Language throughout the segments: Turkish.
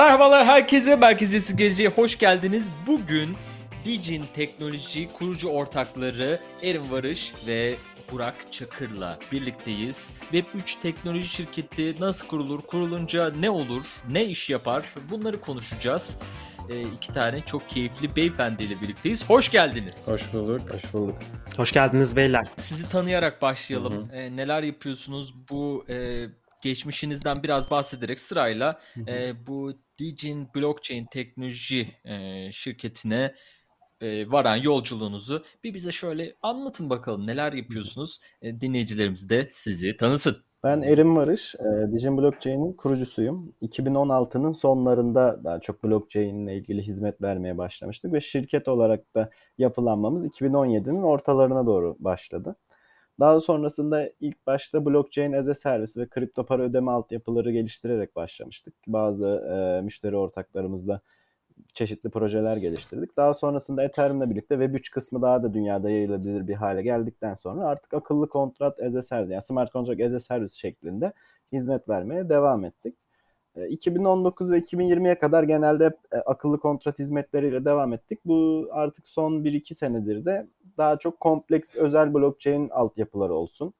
Merhabalar herkese, Merkez Gece'ye hoş geldiniz. Bugün Digin Teknoloji kurucu ortakları Erin Varış ve Burak Çakır'la birlikteyiz. Web3 teknoloji şirketi nasıl kurulur, kurulunca ne olur, ne iş yapar bunları konuşacağız. Ee, iki tane çok keyifli beyefendiyle birlikteyiz. Hoş geldiniz. Hoş bulduk. Hoş bulduk. Hoş geldiniz beyler. Sizi tanıyarak başlayalım. Hı hı. Ee, neler yapıyorsunuz? Bu e, geçmişinizden biraz bahsederek sırayla e, bu Digin Blockchain Teknoloji e, şirketine e, varan yolculuğunuzu bir bize şöyle anlatın bakalım. Neler yapıyorsunuz? E, dinleyicilerimiz de sizi tanısın. Ben Erim Varış, e, Digin Blockchain'in kurucusuyum. 2016'nın sonlarında daha çok blockchain ile ilgili hizmet vermeye başlamıştık ve şirket olarak da yapılanmamız 2017'nin ortalarına doğru başladı. Daha sonrasında ilk başta blockchain as a service ve kripto para ödeme altyapıları geliştirerek başlamıştık. Bazı e, müşteri ortaklarımızla çeşitli projeler geliştirdik. Daha sonrasında Ethereum'la birlikte Web3 kısmı daha da dünyada yayılabilir bir hale geldikten sonra artık akıllı kontrat as a service yani smart contract as a service şeklinde hizmet vermeye devam ettik. E, 2019 ve 2020'ye kadar genelde e, akıllı kontrat hizmetleriyle devam ettik. Bu artık son 1-2 senedir de daha çok kompleks özel blockchain altyapıları olsun.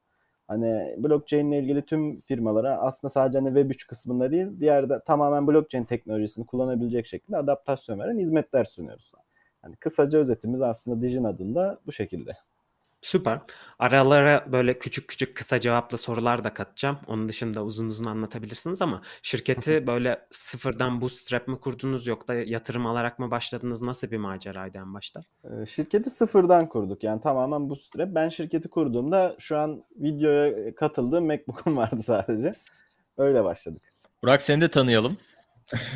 Hani blockchain ile ilgili tüm firmalara aslında sadece hani Web3 kısmında değil, diğer de tamamen blockchain teknolojisini kullanabilecek şekilde adaptasyon veren hizmetler sunuyoruz. Hani kısaca özetimiz aslında Digin adında bu şekilde. Süper. Aralara böyle küçük küçük kısa cevaplı sorular da katacağım. Onun dışında uzun uzun anlatabilirsiniz ama şirketi böyle sıfırdan bootstrap mı kurdunuz yoksa yatırım alarak mı başladınız? Nasıl bir maceraydı en başta? Ee, Şirketi sıfırdan kurduk yani tamamen bootstrap. Ben şirketi kurduğumda şu an videoya katıldığım MacBook'um vardı sadece. Öyle başladık. Burak seni de tanıyalım.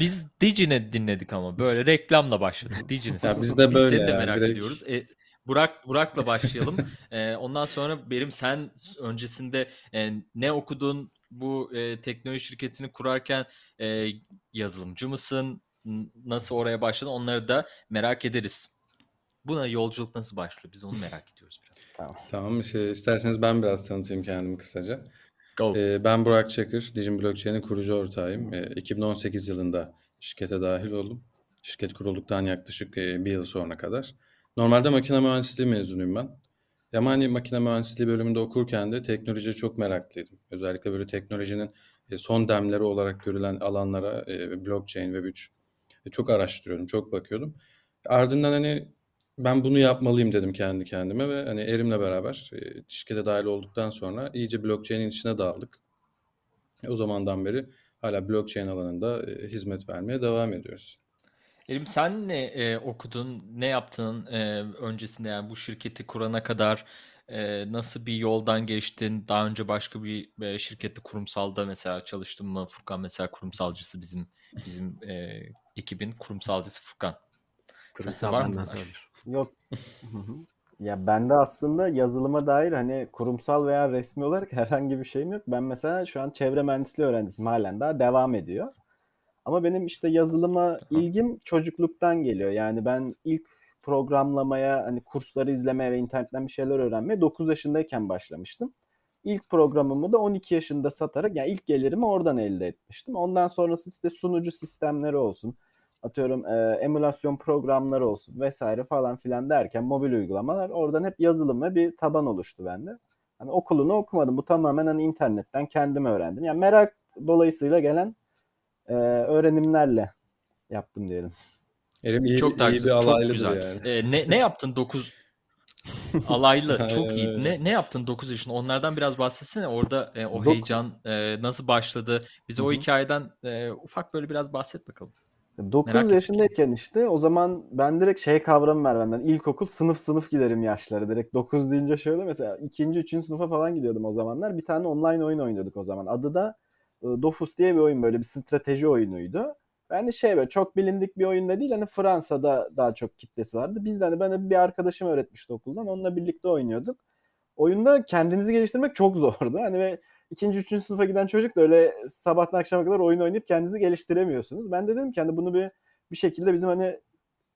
Biz Digin'i dinledik ama böyle reklamla başladık. Digin'i. Ya biz de böyle seni de ya, merak direkt- ediyoruz. E, Burak Burak'la başlayalım. E, ondan sonra Berim sen öncesinde e, ne okudun? Bu e, teknoloji şirketini kurarken e, yazılımcı mısın? Nasıl oraya başladın? Onları da merak ederiz. Buna yolculuk nasıl başlıyor? Biz onu merak ediyoruz biraz. Tamam. Tamam. Şey, isterseniz ben biraz tanıtayım kendimi kısaca. Go. Ee, ben Burak Çakır, Digin Blockchain'in kurucu ortağıyım. Ee, 2018 yılında şirkete dahil oldum. Şirket kurulduktan yaklaşık e, bir yıl sonra kadar. Normalde makine mühendisliği mezunuyum ben. Yamani makine mühendisliği bölümünde okurken de teknolojiye çok meraklıydım. Özellikle böyle teknolojinin e, son demleri olarak görülen alanlara, e, blockchain, Web3 e, çok araştırıyordum, çok bakıyordum. Ardından hani ben bunu yapmalıyım dedim kendi kendime ve hani Erim'le beraber şirkete dahil olduktan sonra iyice blockchain'in içine daldık. O zamandan beri hala blockchain alanında hizmet vermeye devam ediyoruz. Elim sen ne e, okudun, ne yaptın e, öncesinde yani bu şirketi kurana kadar e, nasıl bir yoldan geçtin? Daha önce başka bir e, şirkette kurumsalda mesela çalıştın mı? Furkan mesela kurumsalcısı bizim bizim e, ekibin kurumsalcısı Furkan. Kurumsal var mı. Yok. Ya ben de aslında yazılıma dair hani kurumsal veya resmi olarak herhangi bir şeyim yok. Ben mesela şu an çevre mühendisliği öğrencisiyim halen daha devam ediyor. Ama benim işte yazılıma ilgim çocukluktan geliyor. Yani ben ilk programlamaya hani kursları izlemeye ve internetten bir şeyler öğrenmeye 9 yaşındayken başlamıştım. İlk programımı da 12 yaşında satarak yani ilk gelirimi oradan elde etmiştim. Ondan sonrası işte sunucu sistemleri olsun atıyorum e, emülasyon programları olsun vesaire falan filan derken mobil uygulamalar oradan hep yazılım ve bir taban oluştu bende. Hani okulunu okumadım. Bu tamamen hani internetten kendim öğrendim. Yani merak dolayısıyla gelen e, öğrenimlerle yaptım diyelim. Erim iyi, Çok iyi güzel, bir çok alaylıdır güzel. yani. E, ne ne yaptın 9 alaylı çok iyi. Ne ne yaptın 9 yaşında? Onlardan biraz bahsetsene. Orada e, o Dok- heyecan e, nasıl başladı? Bize o Hı hı. hikayeden e, ufak böyle biraz bahset bakalım. 9 Merak ettik. yaşındayken işte o zaman ben direkt şey kavramı var benden. İlkokul sınıf sınıf giderim yaşları. Direkt 9 deyince şöyle mesela ikinci, üçüncü sınıfa falan gidiyordum o zamanlar. Bir tane online oyun oynuyorduk o zaman. Adı da Dofus diye bir oyun böyle bir strateji oyunuydu. Ben de şey böyle çok bilindik bir oyunda değil hani Fransa'da daha çok kitlesi vardı. Biz de hani bana bir arkadaşım öğretmişti okuldan. Onunla birlikte oynuyorduk. Oyunda kendinizi geliştirmek çok zordu. Hani ve ikinci, üçüncü sınıfa giden çocuk da öyle sabahtan akşama kadar oyun oynayıp kendinizi geliştiremiyorsunuz. Ben de dedim ki hani bunu bir bir şekilde bizim hani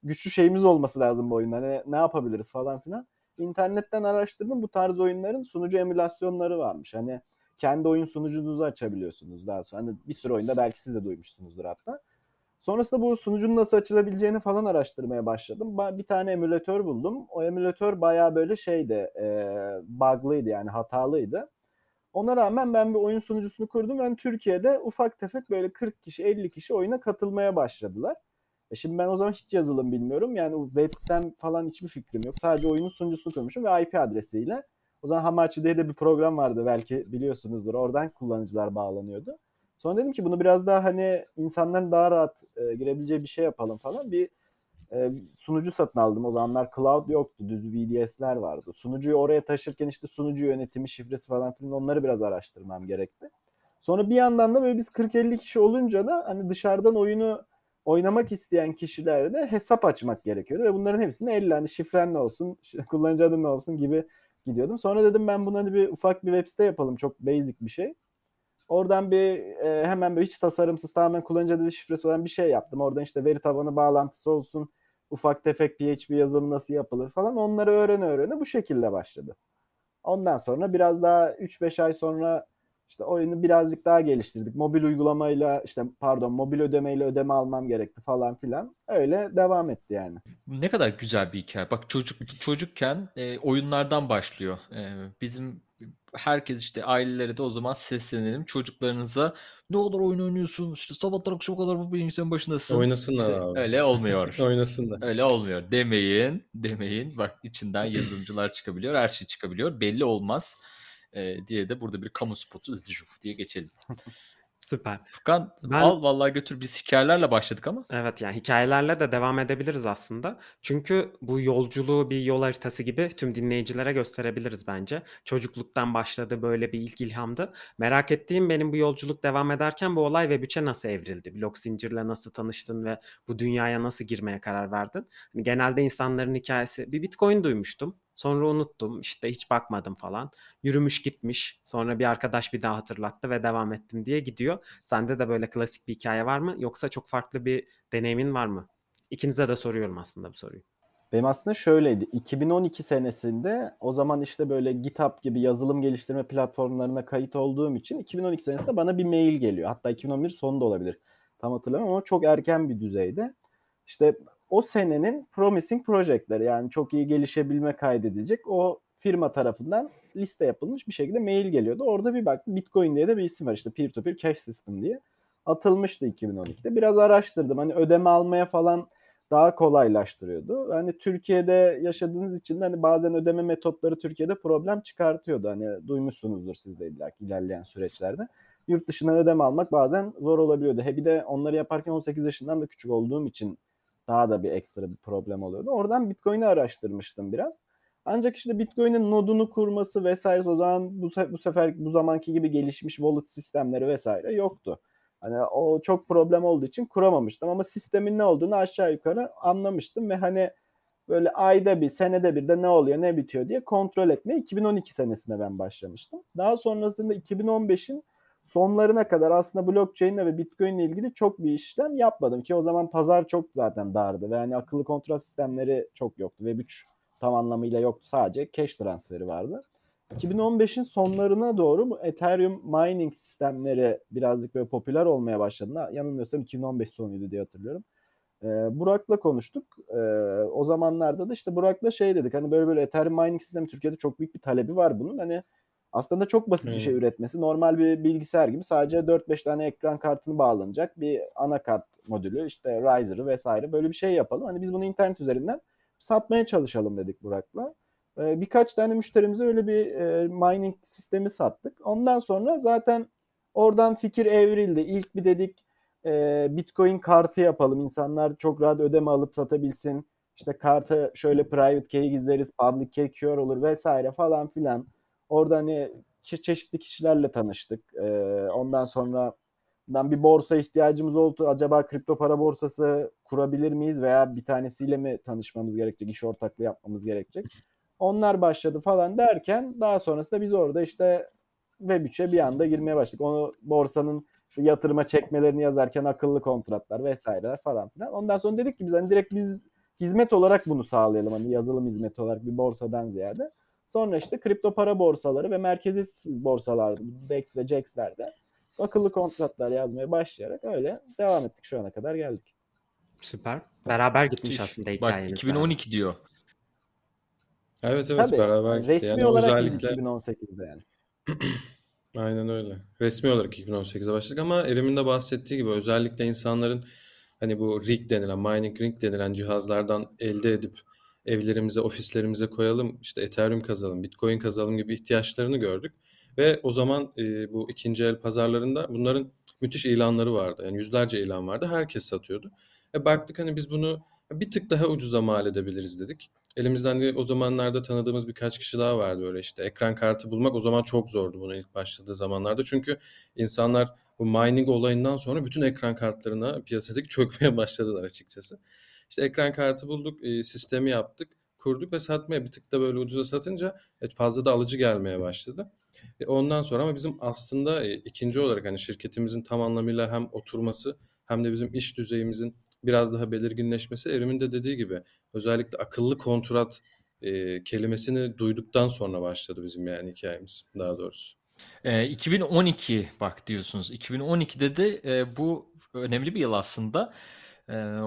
güçlü şeyimiz olması lazım bu oyunda. Hani ne yapabiliriz falan filan. İnternetten araştırdım bu tarz oyunların sunucu emülasyonları varmış. Hani kendi oyun sunucunuzu açabiliyorsunuz daha sonra. Hani bir sürü oyunda belki siz de duymuşsunuzdur hatta. Sonrasında bu sunucunun nasıl açılabileceğini falan araştırmaya başladım. Bir tane emülatör buldum. O emülatör bayağı böyle şeydi, e, bug'lıydı yani hatalıydı. Ona rağmen ben bir oyun sunucusunu kurdum. Yani Türkiye'de ufak tefek böyle 40 kişi, 50 kişi oyuna katılmaya başladılar. E şimdi ben o zaman hiç yazılım bilmiyorum. Yani web sitem falan hiçbir fikrim yok. Sadece oyunun sunucusunu kurmuşum ve IP adresiyle. O zaman Hamachi diye de bir program vardı belki biliyorsunuzdur. Oradan kullanıcılar bağlanıyordu. Sonra dedim ki bunu biraz daha hani insanların daha rahat e, girebileceği bir şey yapalım falan. Bir e, sunucu satın aldım. O zamanlar cloud yoktu. Düz VDS'ler vardı. Sunucuyu oraya taşırken işte sunucu yönetimi, şifresi falan filan onları biraz araştırmam gerekti. Sonra bir yandan da böyle biz 40-50 kişi olunca da hani dışarıdan oyunu oynamak isteyen kişilerde hesap açmak gerekiyordu ve bunların hepsini elle hani şifren ne olsun, kullanıcı adın ne olsun gibi gidiyordum. Sonra dedim ben bunu hani bir ufak bir web site yapalım. Çok basic bir şey. Oradan bir e, hemen böyle hiç tasarımsız tamamen kullanıcı adı şifresi olan bir şey yaptım. Oradan işte veri tabanı bağlantısı olsun, ufak tefek PHP yazılımı nasıl yapılır falan onları öğrene öğrene bu şekilde başladı. Ondan sonra biraz daha 3-5 ay sonra işte oyunu birazcık daha geliştirdik. Mobil uygulamayla işte pardon mobil ödemeyle ödeme almam gerekti falan filan. Öyle devam etti yani. Ne kadar güzel bir hikaye. Bak çocuk çocukken e, oyunlardan başlıyor. E, bizim herkes işte ailelere de o zaman seslenelim. Çocuklarınıza ne olur oyun oynuyorsun işte sabahtan akşama kadar bu bilgisayarın başındasın. Oynasınlar işte, abi. Öyle olmuyor. Oynasınlar. Öyle olmuyor. Demeyin. Demeyin. Bak içinden yazılımcılar çıkabiliyor. Her şey çıkabiliyor. Belli olmaz. E, diye de burada bir kamu spotu diye geçelim. Süper. Furkan ben... al vallahi götür biz hikayelerle başladık ama. Evet yani hikayelerle de devam edebiliriz aslında. Çünkü bu yolculuğu bir yol haritası gibi tüm dinleyicilere gösterebiliriz bence. Çocukluktan başladı böyle bir ilk ilhamdı. Merak ettiğim benim bu yolculuk devam ederken bu olay Web3'e nasıl evrildi? Blok zincirle nasıl tanıştın ve bu dünyaya nasıl girmeye karar verdin? Hani genelde insanların hikayesi bir Bitcoin duymuştum. Sonra unuttum işte hiç bakmadım falan. Yürümüş gitmiş. Sonra bir arkadaş bir daha hatırlattı ve devam ettim diye gidiyor. Sende de böyle klasik bir hikaye var mı? Yoksa çok farklı bir deneyimin var mı? İkinize de soruyorum aslında bu soruyu. Benim aslında şöyleydi. 2012 senesinde o zaman işte böyle GitHub gibi yazılım geliştirme platformlarına kayıt olduğum için 2012 senesinde bana bir mail geliyor. Hatta 2011 sonunda olabilir. Tam hatırlamıyorum ama çok erken bir düzeyde. İşte o senenin promising projectleri yani çok iyi gelişebilme kaydedilecek o firma tarafından liste yapılmış bir şekilde mail geliyordu. Orada bir bak Bitcoin diye de bir isim var işte peer to peer cash system diye. Atılmıştı 2012'de. Biraz araştırdım. Hani ödeme almaya falan daha kolaylaştırıyordu. Hani Türkiye'de yaşadığınız için de hani bazen ödeme metotları Türkiye'de problem çıkartıyordu. Hani duymuşsunuzdur siz de illa ilerleyen süreçlerde. Yurt dışına ödeme almak bazen zor olabiliyordu. He bir de onları yaparken 18 yaşından da küçük olduğum için daha da bir ekstra bir problem oluyordu. Oradan Bitcoin'i araştırmıştım biraz. Ancak işte Bitcoin'in nodunu kurması vesaire o zaman bu, bu sefer bu zamanki gibi gelişmiş wallet sistemleri vesaire yoktu. Hani o çok problem olduğu için kuramamıştım ama sistemin ne olduğunu aşağı yukarı anlamıştım ve hani böyle ayda bir, senede bir de ne oluyor, ne bitiyor diye kontrol etmeye 2012 senesinde ben başlamıştım. Daha sonrasında 2015'in sonlarına kadar aslında blockchain ve bitcoin ile ilgili çok bir işlem yapmadım ki o zaman pazar çok zaten dardı ve yani akıllı kontrat sistemleri çok yoktu. Web3 tam anlamıyla yoktu. Sadece cash transferi vardı. 2015'in sonlarına doğru bu Ethereum mining sistemleri birazcık böyle popüler olmaya başladı. Yanılmıyorsam 2015 sonuydu diye hatırlıyorum. Ee, Burak'la konuştuk. Ee, o zamanlarda da işte Burak'la şey dedik. Hani böyle böyle Ethereum mining sistemi Türkiye'de çok büyük bir talebi var bunun. Hani aslında çok basit bir şey üretmesi. Normal bir bilgisayar gibi sadece 4-5 tane ekran kartını bağlanacak bir anakart modülü işte Riser'ı vesaire böyle bir şey yapalım. Hani biz bunu internet üzerinden satmaya çalışalım dedik Burak'la. Ee, birkaç tane müşterimize öyle bir e, mining sistemi sattık. Ondan sonra zaten oradan fikir evrildi. İlk bir dedik e, Bitcoin kartı yapalım. İnsanlar çok rahat ödeme alıp satabilsin. İşte kartı şöyle private key gizleriz, public key cure olur vesaire falan filan. Orada hani çeşitli kişilerle tanıştık. Ee, ondan sonra bir borsa ihtiyacımız oldu. Acaba kripto para borsası kurabilir miyiz veya bir tanesiyle mi tanışmamız gerekecek, iş ortaklığı yapmamız gerekecek? Onlar başladı falan derken daha sonrasında biz orada işte Web3'e bir anda girmeye başladık. Onu borsanın işte yatırıma çekmelerini yazarken akıllı kontratlar vesaireler falan filan. Ondan sonra dedik ki biz hani direkt biz hizmet olarak bunu sağlayalım. Hani yazılım hizmeti olarak bir borsadan ziyade. Sonra işte kripto para borsaları ve merkezi borsalar DEX ve JAX'lerde akıllı kontratlar yazmaya başlayarak öyle devam ettik şu ana kadar geldik. Süper. Beraber gitmiş Müthiş. aslında Bak hikayeniz. 2012 diyor. Evet evet Tabii beraber yani gitti. resmi Yani olarak özellikle 2018'de yani. Aynen öyle. Resmi olarak 2018'de başladık ama Erim'in de bahsettiği gibi özellikle insanların hani bu rig denilen, mining rig denilen cihazlardan elde edip evlerimize, ofislerimize koyalım, işte Ethereum kazalım, Bitcoin kazalım gibi ihtiyaçlarını gördük. Ve o zaman e, bu ikinci el pazarlarında bunların müthiş ilanları vardı. Yani yüzlerce ilan vardı. Herkes satıyordu. E baktık hani biz bunu bir tık daha ucuza mal edebiliriz dedik. Elimizden de o zamanlarda tanıdığımız birkaç kişi daha vardı öyle işte. Ekran kartı bulmak o zaman çok zordu bunu ilk başladığı zamanlarda. Çünkü insanlar bu mining olayından sonra bütün ekran kartlarına piyasadaki çökmeye başladılar açıkçası. İşte ekran kartı bulduk, e, sistemi yaptık, kurduk ve satmaya bir tık da böyle ucuza satınca e, fazla da alıcı gelmeye başladı. E, ondan sonra ama bizim aslında e, ikinci olarak hani şirketimizin tam anlamıyla hem oturması hem de bizim iş düzeyimizin biraz daha belirginleşmesi Erim'in de dediği gibi özellikle akıllı kontrat e, kelimesini duyduktan sonra başladı bizim yani hikayemiz daha doğrusu. Ee, 2012 bak diyorsunuz. 2012'de de e, bu önemli bir yıl aslında. Ee,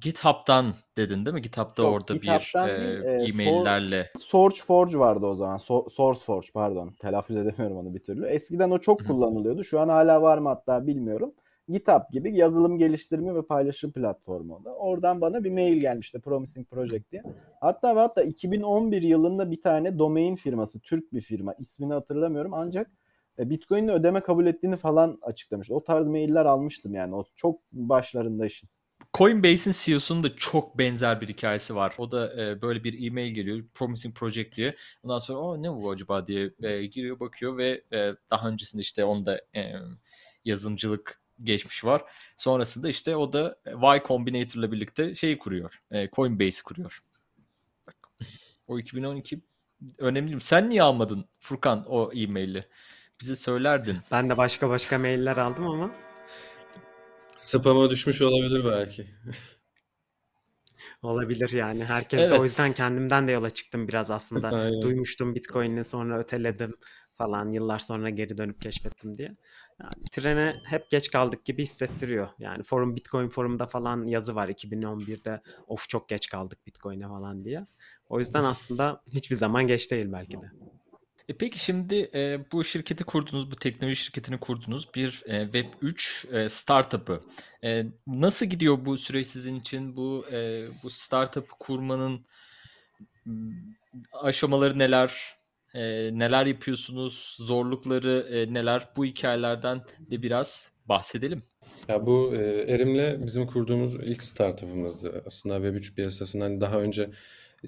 GitHub'dan dedin değil mi? GitHub'da Yok, orada GitHub'dan bir değil, e, e-maillerle. SourceForge vardı o zaman. So- SourceForge pardon. Telaffuz edemiyorum onu bir türlü. Eskiden o çok Hı hı. kullanılıyordu. Şu an hala var mı hatta bilmiyorum. GitHub gibi yazılım geliştirme ve paylaşım platformu o da. Oradan bana bir mail gelmişti Promising Project diye. Hatta ve hatta 2011 yılında bir tane domain firması, Türk bir firma, ismini hatırlamıyorum ancak e, Bitcoin'le ödeme kabul ettiğini falan açıklamış. O tarz mailler almıştım yani. O çok başlarında işin. Coinbase'in CEO'sunun da çok benzer bir hikayesi var. O da e, böyle bir e-mail geliyor. Promising Project diye. Ondan sonra o ne bu acaba diye e, giriyor bakıyor ve e, daha öncesinde işte onda e, yazılımcılık geçmişi var. Sonrasında işte o da Y Combinator ile birlikte şeyi kuruyor. E, Coinbase kuruyor. Bak, o 2012 önemli değil mi? Sen niye almadın Furkan o e-maili? Bize söylerdin. Ben de başka başka mailler aldım ama Spam'a düşmüş olabilir belki. olabilir yani. Herkes de Evet. o yüzden kendimden de yola çıktım biraz aslında. Duymuştum Bitcoin'i sonra öteledim falan yıllar sonra geri dönüp keşfettim diye. Yani trene hep geç kaldık gibi hissettiriyor. Yani forum Bitcoin forumda falan yazı var 2011'de of çok geç kaldık Bitcoin'e falan diye. O yüzden aslında hiçbir zaman geç değil belki de. E peki şimdi e, bu şirketi kurdunuz, bu teknoloji şirketini kurdunuz, bir e, Web3 e, startup'ı. E, nasıl gidiyor bu süreç sizin için? Bu e, bu startup'ı kurmanın m, aşamaları neler? E, neler yapıyorsunuz? Zorlukları e, neler? Bu hikayelerden de biraz bahsedelim. Ya bu e, Erim'le bizim kurduğumuz ilk startup'ımızdı. Aslında Web3 piyasasından daha önce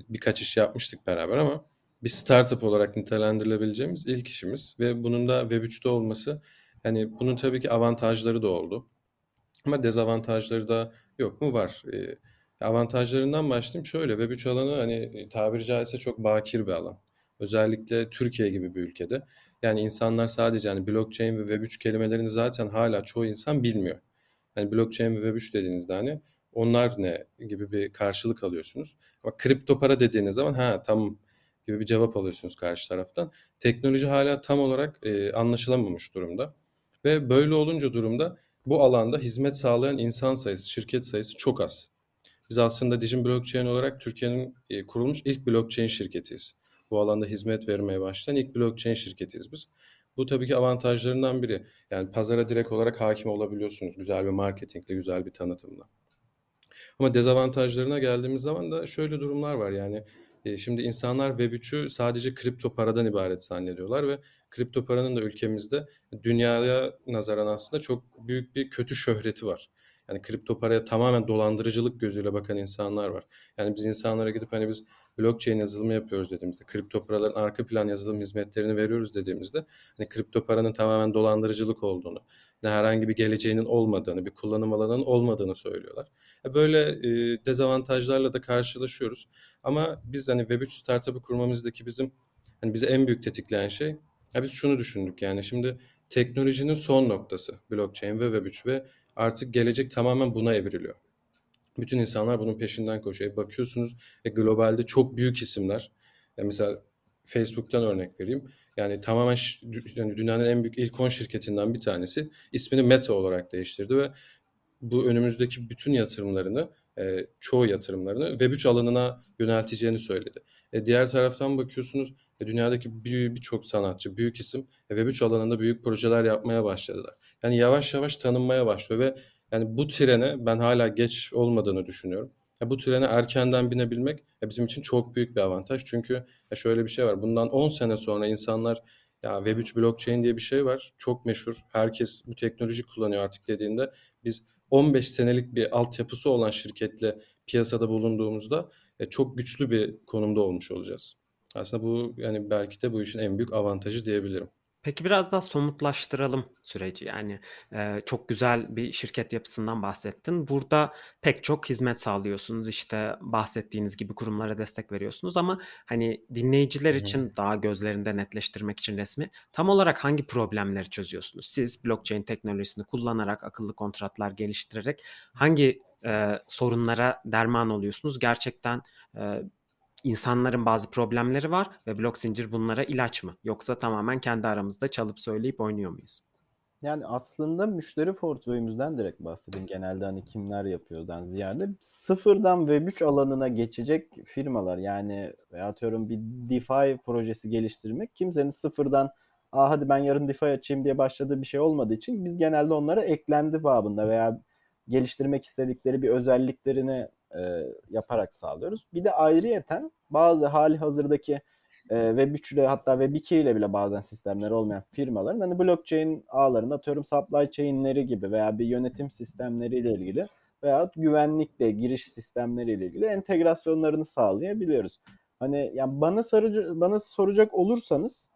birkaç iş yapmıştık beraber ama bir startup olarak nitelendirilebileceğimiz ilk işimiz ve bunun da Web3'te olması hani bunun tabii ki avantajları da oldu. Ama dezavantajları da yok mu? Var. E, avantajlarından başlayayım. Şöyle Web3 alanı hani e, tabiri caizse çok bakir bir alan. Özellikle Türkiye gibi bir ülkede. Yani insanlar sadece hani blockchain ve Web3 kelimelerini zaten hala çoğu insan bilmiyor. Hani blockchain ve Web3 dediğinizde hani onlar ne gibi bir karşılık alıyorsunuz. Ama kripto para dediğiniz zaman ha tamam gibi bir cevap alıyorsunuz karşı taraftan. Teknoloji hala tam olarak e, anlaşılamamış durumda. Ve böyle olunca durumda bu alanda hizmet sağlayan insan sayısı, şirket sayısı çok az. Biz aslında Dijin Blockchain olarak Türkiye'nin e, kurulmuş ilk blockchain şirketiyiz. Bu alanda hizmet vermeye başlayan ilk blockchain şirketiyiz biz. Bu tabii ki avantajlarından biri. Yani pazara direkt olarak hakim olabiliyorsunuz güzel bir marketingle, güzel bir tanıtımla. Ama dezavantajlarına geldiğimiz zaman da şöyle durumlar var yani şimdi insanlar Web3'ü sadece kripto paradan ibaret zannediyorlar ve kripto paranın da ülkemizde dünyaya nazaran aslında çok büyük bir kötü şöhreti var. Yani kripto paraya tamamen dolandırıcılık gözüyle bakan insanlar var. Yani biz insanlara gidip hani biz blockchain yazılımı yapıyoruz dediğimizde, kripto paraların arka plan yazılım hizmetlerini veriyoruz dediğimizde hani kripto paranın tamamen dolandırıcılık olduğunu, ne herhangi bir geleceğinin olmadığını, bir kullanım alanının olmadığını söylüyorlar. E, Böyle e, dezavantajlarla da karşılaşıyoruz. Ama biz hani Web3 startup'ı kurmamızdaki bizim hani bizi en büyük tetikleyen şey ya biz şunu düşündük yani şimdi teknolojinin son noktası blockchain ve Web3 ve artık gelecek tamamen buna evriliyor. Bütün insanlar bunun peşinden koşuyor. E bakıyorsunuz e, globalde çok büyük isimler. E mesela Facebook'tan örnek vereyim. Yani tamamen yani dünyanın en büyük ilk 10 şirketinden bir tanesi ismini Meta olarak değiştirdi ve bu önümüzdeki bütün yatırımlarını, e, çoğu yatırımlarını Web3 alanına yönelteceğini söyledi. E, diğer taraftan bakıyorsunuz e, dünyadaki bir- birçok sanatçı, büyük isim e, Web3 alanında büyük projeler yapmaya başladılar. Yani yavaş yavaş tanınmaya başlıyor ve yani bu trene ben hala geç olmadığını düşünüyorum. Ya bu trene erkenden binebilmek ya bizim için çok büyük bir avantaj. Çünkü ya şöyle bir şey var. Bundan 10 sene sonra insanlar ya Web3 blockchain diye bir şey var. Çok meşhur. Herkes bu teknoloji kullanıyor artık dediğinde biz 15 senelik bir altyapısı olan şirketle piyasada bulunduğumuzda e, çok güçlü bir konumda olmuş olacağız. Aslında bu yani belki de bu işin en büyük avantajı diyebilirim. Peki biraz daha somutlaştıralım süreci. Yani e, çok güzel bir şirket yapısından bahsettin. Burada pek çok hizmet sağlıyorsunuz. İşte bahsettiğiniz gibi kurumlara destek veriyorsunuz ama hani dinleyiciler Hı hı. için daha gözlerinde netleştirmek için resmi tam olarak hangi problemleri çözüyorsunuz? Siz blockchain teknolojisini kullanarak, akıllı kontratlar geliştirerek hangi e, sorunlara derman oluyorsunuz? Gerçekten e, insanların bazı problemleri var ve blok zincir bunlara ilaç mı? Yoksa tamamen kendi aramızda çalıp söyleyip oynuyor muyuz? Yani aslında müşteri portföyümüzden direkt bahsedeyim. Genelde hani kimler yapıyordan ziyade sıfırdan Web3 alanına geçecek firmalar yani veya atıyorum bir DeFi projesi geliştirmek kimsenin sıfırdan Aa, hadi ben yarın DeFi açayım diye başladığı bir şey olmadığı için biz genelde onlara eklendi babında veya geliştirmek istedikleri bir özelliklerini e, yaparak sağlıyoruz. Bir de ayrıyeten bazı hali hazırdaki e, Web3 ile hatta Web2 ile bile bazen sistemleri olmayan firmaların hani blockchain ağlarında atıyorum supply chain'leri gibi veya bir yönetim sistemleriyle ilgili veya güvenlikle giriş sistemleriyle ilgili entegrasyonlarını sağlayabiliyoruz. Hani yani bana sorucu, bana soracak olursanız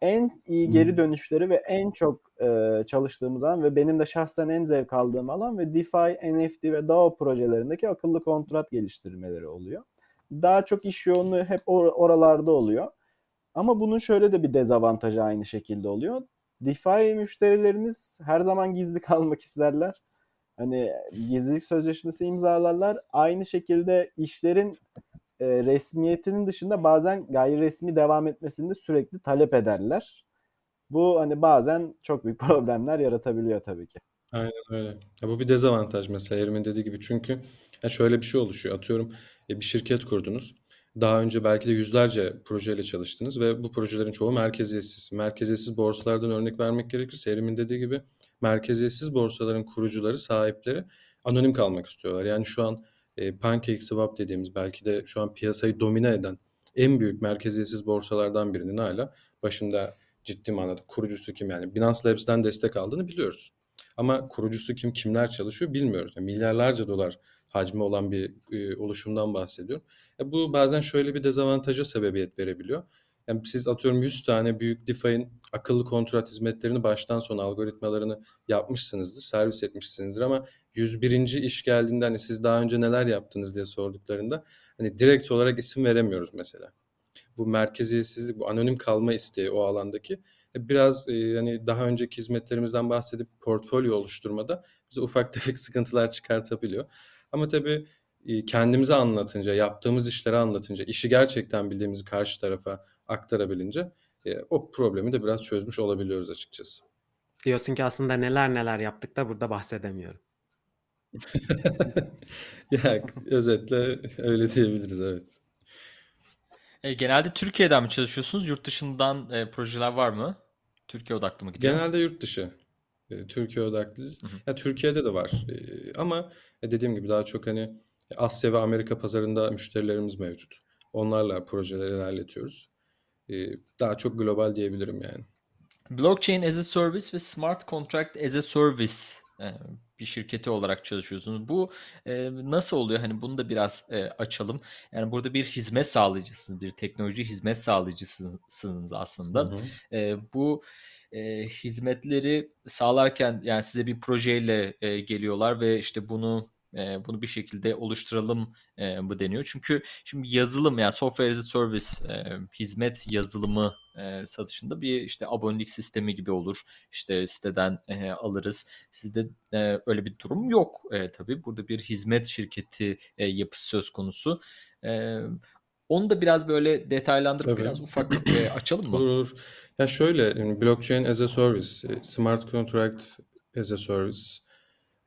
en iyi geri dönüşleri ve en çok e, çalıştığımız alan ve benim de şahsen en zevk aldığım alan ve DeFi, NFT ve DAO projelerindeki akıllı kontrat geliştirmeleri oluyor. Daha çok iş yoğunluğu hep or- oralarda oluyor. Ama bunun şöyle de bir dezavantajı aynı şekilde oluyor. DeFi müşterilerimiz her zaman gizli kalmak isterler. Hani gizlilik sözleşmesi imzalarlar. Aynı şekilde işlerin e, resmiyetinin dışında bazen gayri resmi devam etmesini de sürekli talep ederler. Bu hani bazen çok büyük problemler yaratabiliyor tabii ki. Aynen öyle. Ya bu bir dezavantaj mesela Erim'in dediği gibi. Çünkü ya şöyle bir şey oluşuyor. Atıyorum bir şirket kurdunuz. Daha önce belki de yüzlerce projeyle çalıştınız ve bu projelerin çoğu merkeziyetsiz. Merkeziyetsiz borsalardan örnek vermek gerekirse Erim'in dediği gibi merkeziyetsiz borsaların kurucuları, sahipleri anonim kalmak istiyorlar. Yani şu an e, PancakeSwap dediğimiz belki de şu an piyasayı domine eden en büyük merkeziyetsiz borsalardan birinin hala başında ciddi manada kurucusu kim yani Binance Labs'ten destek aldığını biliyoruz. Ama kurucusu kim, kimler çalışıyor bilmiyoruz. Yani milyarlarca dolar hacmi olan bir e, oluşumdan bahsediyorum. E, bu bazen şöyle bir dezavantaja sebebiyet verebiliyor. Yani siz atıyorum 100 tane büyük DeFi'nin akıllı kontrat hizmetlerini baştan sona algoritmalarını yapmışsınızdır, servis etmişsinizdir ama 101. iş geldiğinde hani siz daha önce neler yaptınız diye sorduklarında hani direkt olarak isim veremiyoruz mesela. Bu merkeziyetsizlik, bu anonim kalma isteği o alandaki e, biraz e, hani daha önceki hizmetlerimizden bahsedip portfolyo oluşturmada bize ufak tefek sıkıntılar çıkartabiliyor. Ama tabii e, kendimize anlatınca, yaptığımız işleri anlatınca, işi gerçekten bildiğimizi karşı tarafa aktarabilince e, o problemi de biraz çözmüş olabiliyoruz açıkçası. Diyorsun ki aslında neler neler yaptık da burada bahsedemiyorum. ya özetle öyle diyebiliriz evet. E, genelde Türkiye'den mi çalışıyorsunuz? Yurt dışından e, projeler var mı? Türkiye odaklı mı gidiyor? Genelde yurt dışı. E, Türkiye odaklı. Hı hı. Ya Türkiye'de de var. E, ama e, dediğim gibi daha çok hani Asya ve Amerika pazarında müşterilerimiz mevcut. Onlarla projeleri ilerletiyoruz. Daha çok global diyebilirim yani. Blockchain as a Service ve Smart Contract as a Service bir şirketi olarak çalışıyorsunuz. Bu e, nasıl oluyor? Hani bunu da biraz e, açalım. Yani burada bir hizmet sağlayıcısınız, bir teknoloji hizmet sağlayıcısınız Hı aslında. hı. E, bu e, hizmetleri sağlarken yani size bir projeyle e, geliyorlar ve işte bunu e, bunu bir şekilde oluşturalım e, bu deniyor. Çünkü şimdi yazılım yani software as a service e, hizmet yazılımı e, satışında bir işte abonelik sistemi gibi olur. İşte siteden e, alırız. Sizde e, öyle bir durum yok e, tabii. Burada bir hizmet şirketi e, yapısı söz konusu. E, onu da biraz böyle detaylandırıp Tabii. biraz ufak e, açalım mı? Olur olur. Ya şöyle, yani blockchain as a service, e, smart contract as a service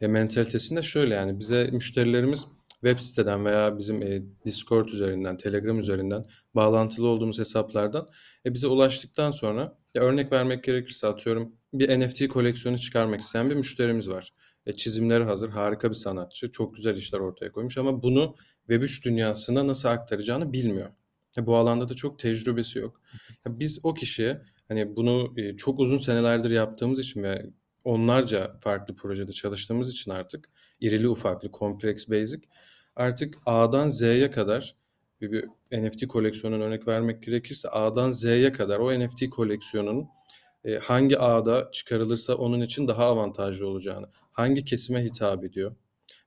e, mentalitesinde şöyle yani bize müşterilerimiz web siteden veya bizim e, Discord üzerinden, Telegram üzerinden bağlantılı olduğumuz hesaplardan e, bize ulaştıktan sonra ya örnek vermek gerekirse atıyorum bir NFT koleksiyonu çıkarmak isteyen bir müşterimiz var. E, çizimleri hazır, harika bir sanatçı, çok güzel işler ortaya koymuş ama bunu Web3 dünyasına nasıl aktaracağını bilmiyor. E, bu alanda da çok tecrübesi yok. Ya biz o kişiye hani bunu e, çok uzun senelerdir yaptığımız için ve onlarca farklı projede çalıştığımız için artık irili ufaklı, kompleks, basic artık A'dan Z'ye kadar bir, bir NFT koleksiyonun örnek vermek gerekirse A'dan Z'ye kadar o NFT koleksiyonunun e, hangi A'da çıkarılırsa onun için daha avantajlı olacağını, hangi kesime hitap ediyor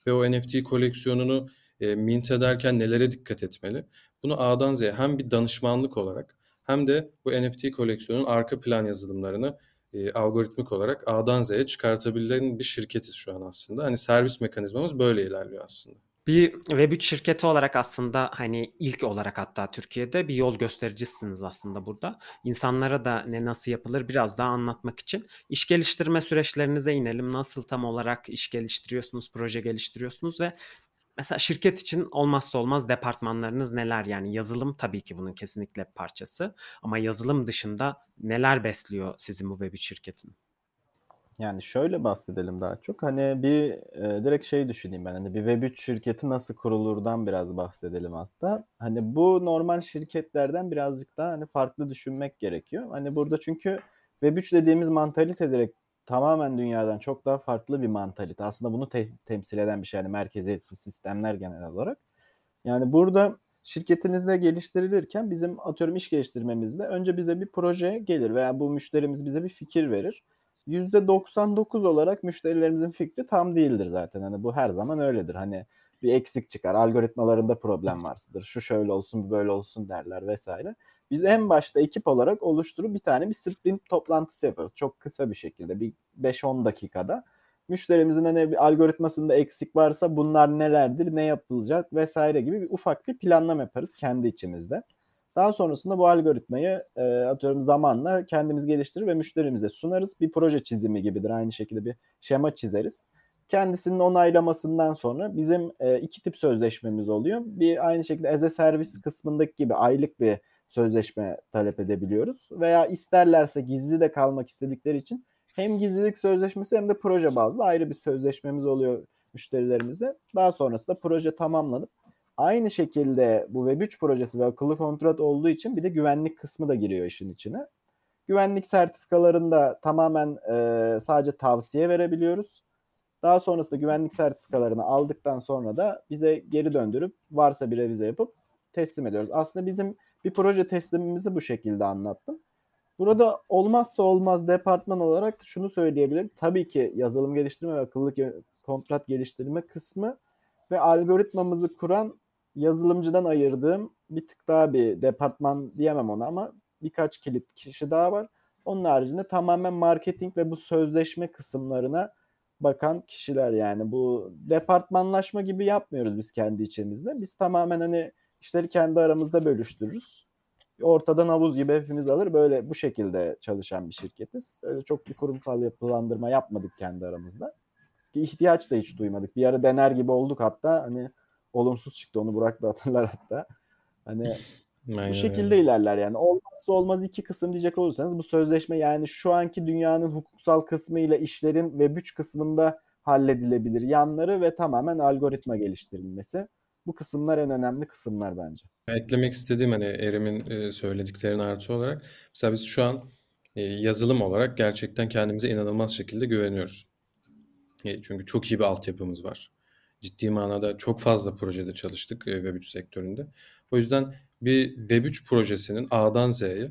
ve o NFT koleksiyonunu e, mint ederken nelere dikkat etmeli? Bunu A'dan Z'ye hem bir danışmanlık olarak hem de bu NFT koleksiyonun arka plan yazılımlarını e, algoritmik olarak A'dan Z'ye çıkartabilen bir şirketiz şu an aslında. Hani servis mekanizmamız böyle ilerliyor aslında. Bir Web3 şirketi olarak aslında hani ilk olarak hatta Türkiye'de bir yol göstericisiniz aslında burada. İnsanlara da ne nasıl yapılır biraz daha anlatmak için. iş geliştirme süreçlerinize inelim. Nasıl tam olarak iş geliştiriyorsunuz, proje geliştiriyorsunuz ve mesela şirket için olmazsa olmaz departmanlarınız neler? Yani yazılım tabii ki bunun kesinlikle parçası ama yazılım dışında neler besliyor sizin bu Web3 şirketin? Yani şöyle bahsedelim daha çok. Hani bir e, direkt şey düşüneyim ben. Hani bir Web3 şirketi nasıl kurulurdan biraz bahsedelim hatta. Hani bu normal şirketlerden birazcık daha hani farklı düşünmek gerekiyor. Hani burada çünkü Web3 dediğimiz mantalite direkt tamamen dünyadan çok daha farklı bir mantalite. Aslında bunu te- temsil eden bir şey. Yani merkeziyetsiz sistemler genel olarak. Yani burada şirketinizde geliştirilirken bizim atıyorum iş geliştirmemizde önce bize bir proje gelir veya bu müşterimiz bize bir fikir verir. %99 olarak müşterilerimizin fikri tam değildir zaten. Hani bu her zaman öyledir. Hani bir eksik çıkar, algoritmalarında problem varsıdır. Şu şöyle olsun, bu böyle olsun derler vesaire. Biz en başta ekip olarak oluşturup bir tane bir sprint toplantısı yapıyoruz. Çok kısa bir şekilde bir 5-10 dakikada. Müşterimizin hani algoritmasında eksik varsa bunlar nelerdir, ne yapılacak vesaire gibi bir ufak bir planlama yaparız kendi içimizde. Daha sonrasında bu algoritmayı e, atıyorum zamanla kendimiz geliştirir ve müşterimize sunarız. Bir proje çizimi gibidir. Aynı şekilde bir şema çizeriz. Kendisinin onaylamasından sonra bizim e, iki tip sözleşmemiz oluyor. Bir aynı şekilde as a service kısmındaki gibi aylık bir sözleşme talep edebiliyoruz. Veya isterlerse gizli de kalmak istedikleri için hem gizlilik sözleşmesi hem de proje bazlı ayrı bir sözleşmemiz oluyor müşterilerimizle. Daha sonrasında proje tamamlanıp Aynı şekilde bu Web3 projesi ve akıllı kontrat olduğu için bir de güvenlik kısmı da giriyor işin içine. Güvenlik sertifikalarında tamamen e, sadece tavsiye verebiliyoruz. Daha sonrasında güvenlik sertifikalarını aldıktan sonra da bize geri döndürüp varsa bir revize yapıp teslim ediyoruz. Aslında bizim bir proje teslimimizi bu şekilde anlattım. Burada olmazsa olmaz departman olarak şunu söyleyebilirim. Tabii ki yazılım geliştirme ve akıllı kontrat geliştirme kısmı ve algoritmamızı kuran yazılımcıdan ayırdığım bir tık daha bir departman diyemem ona ama birkaç kilit kişi daha var. Onun haricinde tamamen marketing ve bu sözleşme kısımlarına bakan kişiler yani bu departmanlaşma gibi yapmıyoruz biz kendi içimizde. Biz tamamen hani işleri kendi aramızda bölüştürürüz. Ortadan havuz gibi hepimiz alır böyle bu şekilde çalışan bir şirketiz. Öyle çok bir kurumsal yapılandırma yapmadık kendi aramızda. İhtiyaç da hiç duymadık. Bir ara dener gibi olduk hatta hani olumsuz çıktı. Onu Burak da hatırlar hatta. Hani bu şekilde ilerler yani. Olmazsa olmaz iki kısım diyecek olursanız bu sözleşme yani şu anki dünyanın hukuksal kısmı ile işlerin ve güç kısmında halledilebilir yanları ve tamamen algoritma geliştirilmesi. Bu kısımlar en önemli kısımlar bence. Eklemek istediğim hani Erim'in e, söylediklerine artı olarak mesela biz şu an e, yazılım olarak gerçekten kendimize inanılmaz şekilde güveniyoruz. E, çünkü çok iyi bir altyapımız var ciddi manada çok fazla projede çalıştık e, Web3 sektöründe. O yüzden bir Web3 projesinin A'dan Z'ye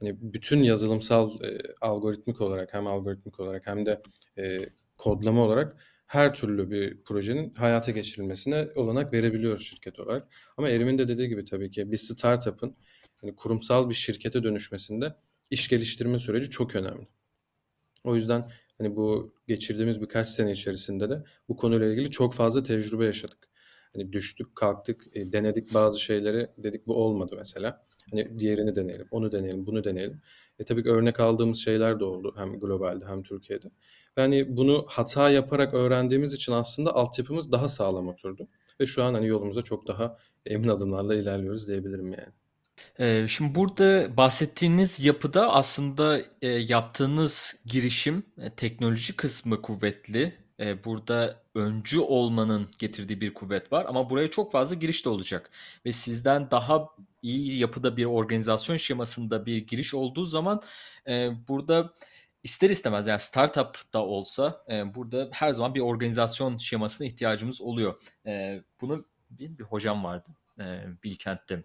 hani bütün yazılımsal e, algoritmik olarak hem algoritmik olarak hem de e, kodlama olarak her türlü bir projenin hayata geçirilmesine olanak verebiliyoruz şirket olarak. Ama Erim'in de dediği gibi tabii ki bir startup'ın yani kurumsal bir şirkete dönüşmesinde iş geliştirme süreci çok önemli. O yüzden Hani bu geçirdiğimiz birkaç sene içerisinde de bu konuyla ilgili çok fazla tecrübe yaşadık. Hani düştük, kalktık, e, denedik bazı şeyleri, dedik bu olmadı mesela. Hani diğerini deneyelim, onu deneyelim, bunu deneyelim. E tabii ki örnek aldığımız şeyler de oldu hem globalde hem Türkiye'de. Yani bunu hata yaparak öğrendiğimiz için aslında altyapımız daha sağlam oturdu. Ve şu an hani yolumuza çok daha emin adımlarla ilerliyoruz diyebilirim yani. Ee, şimdi burada bahsettiğiniz yapıda aslında e, yaptığınız girişim e, teknoloji kısmı kuvvetli. E, burada öncü olmanın getirdiği bir kuvvet var ama buraya çok fazla giriş de olacak. Ve sizden daha iyi yapıda bir organizasyon şemasında bir giriş olduğu zaman burada ister istemez yani startup da olsa e, burada her zaman bir organizasyon şemasına ihtiyacımız oluyor. E, bunu bir, bir hocam vardı e, Bilkent'te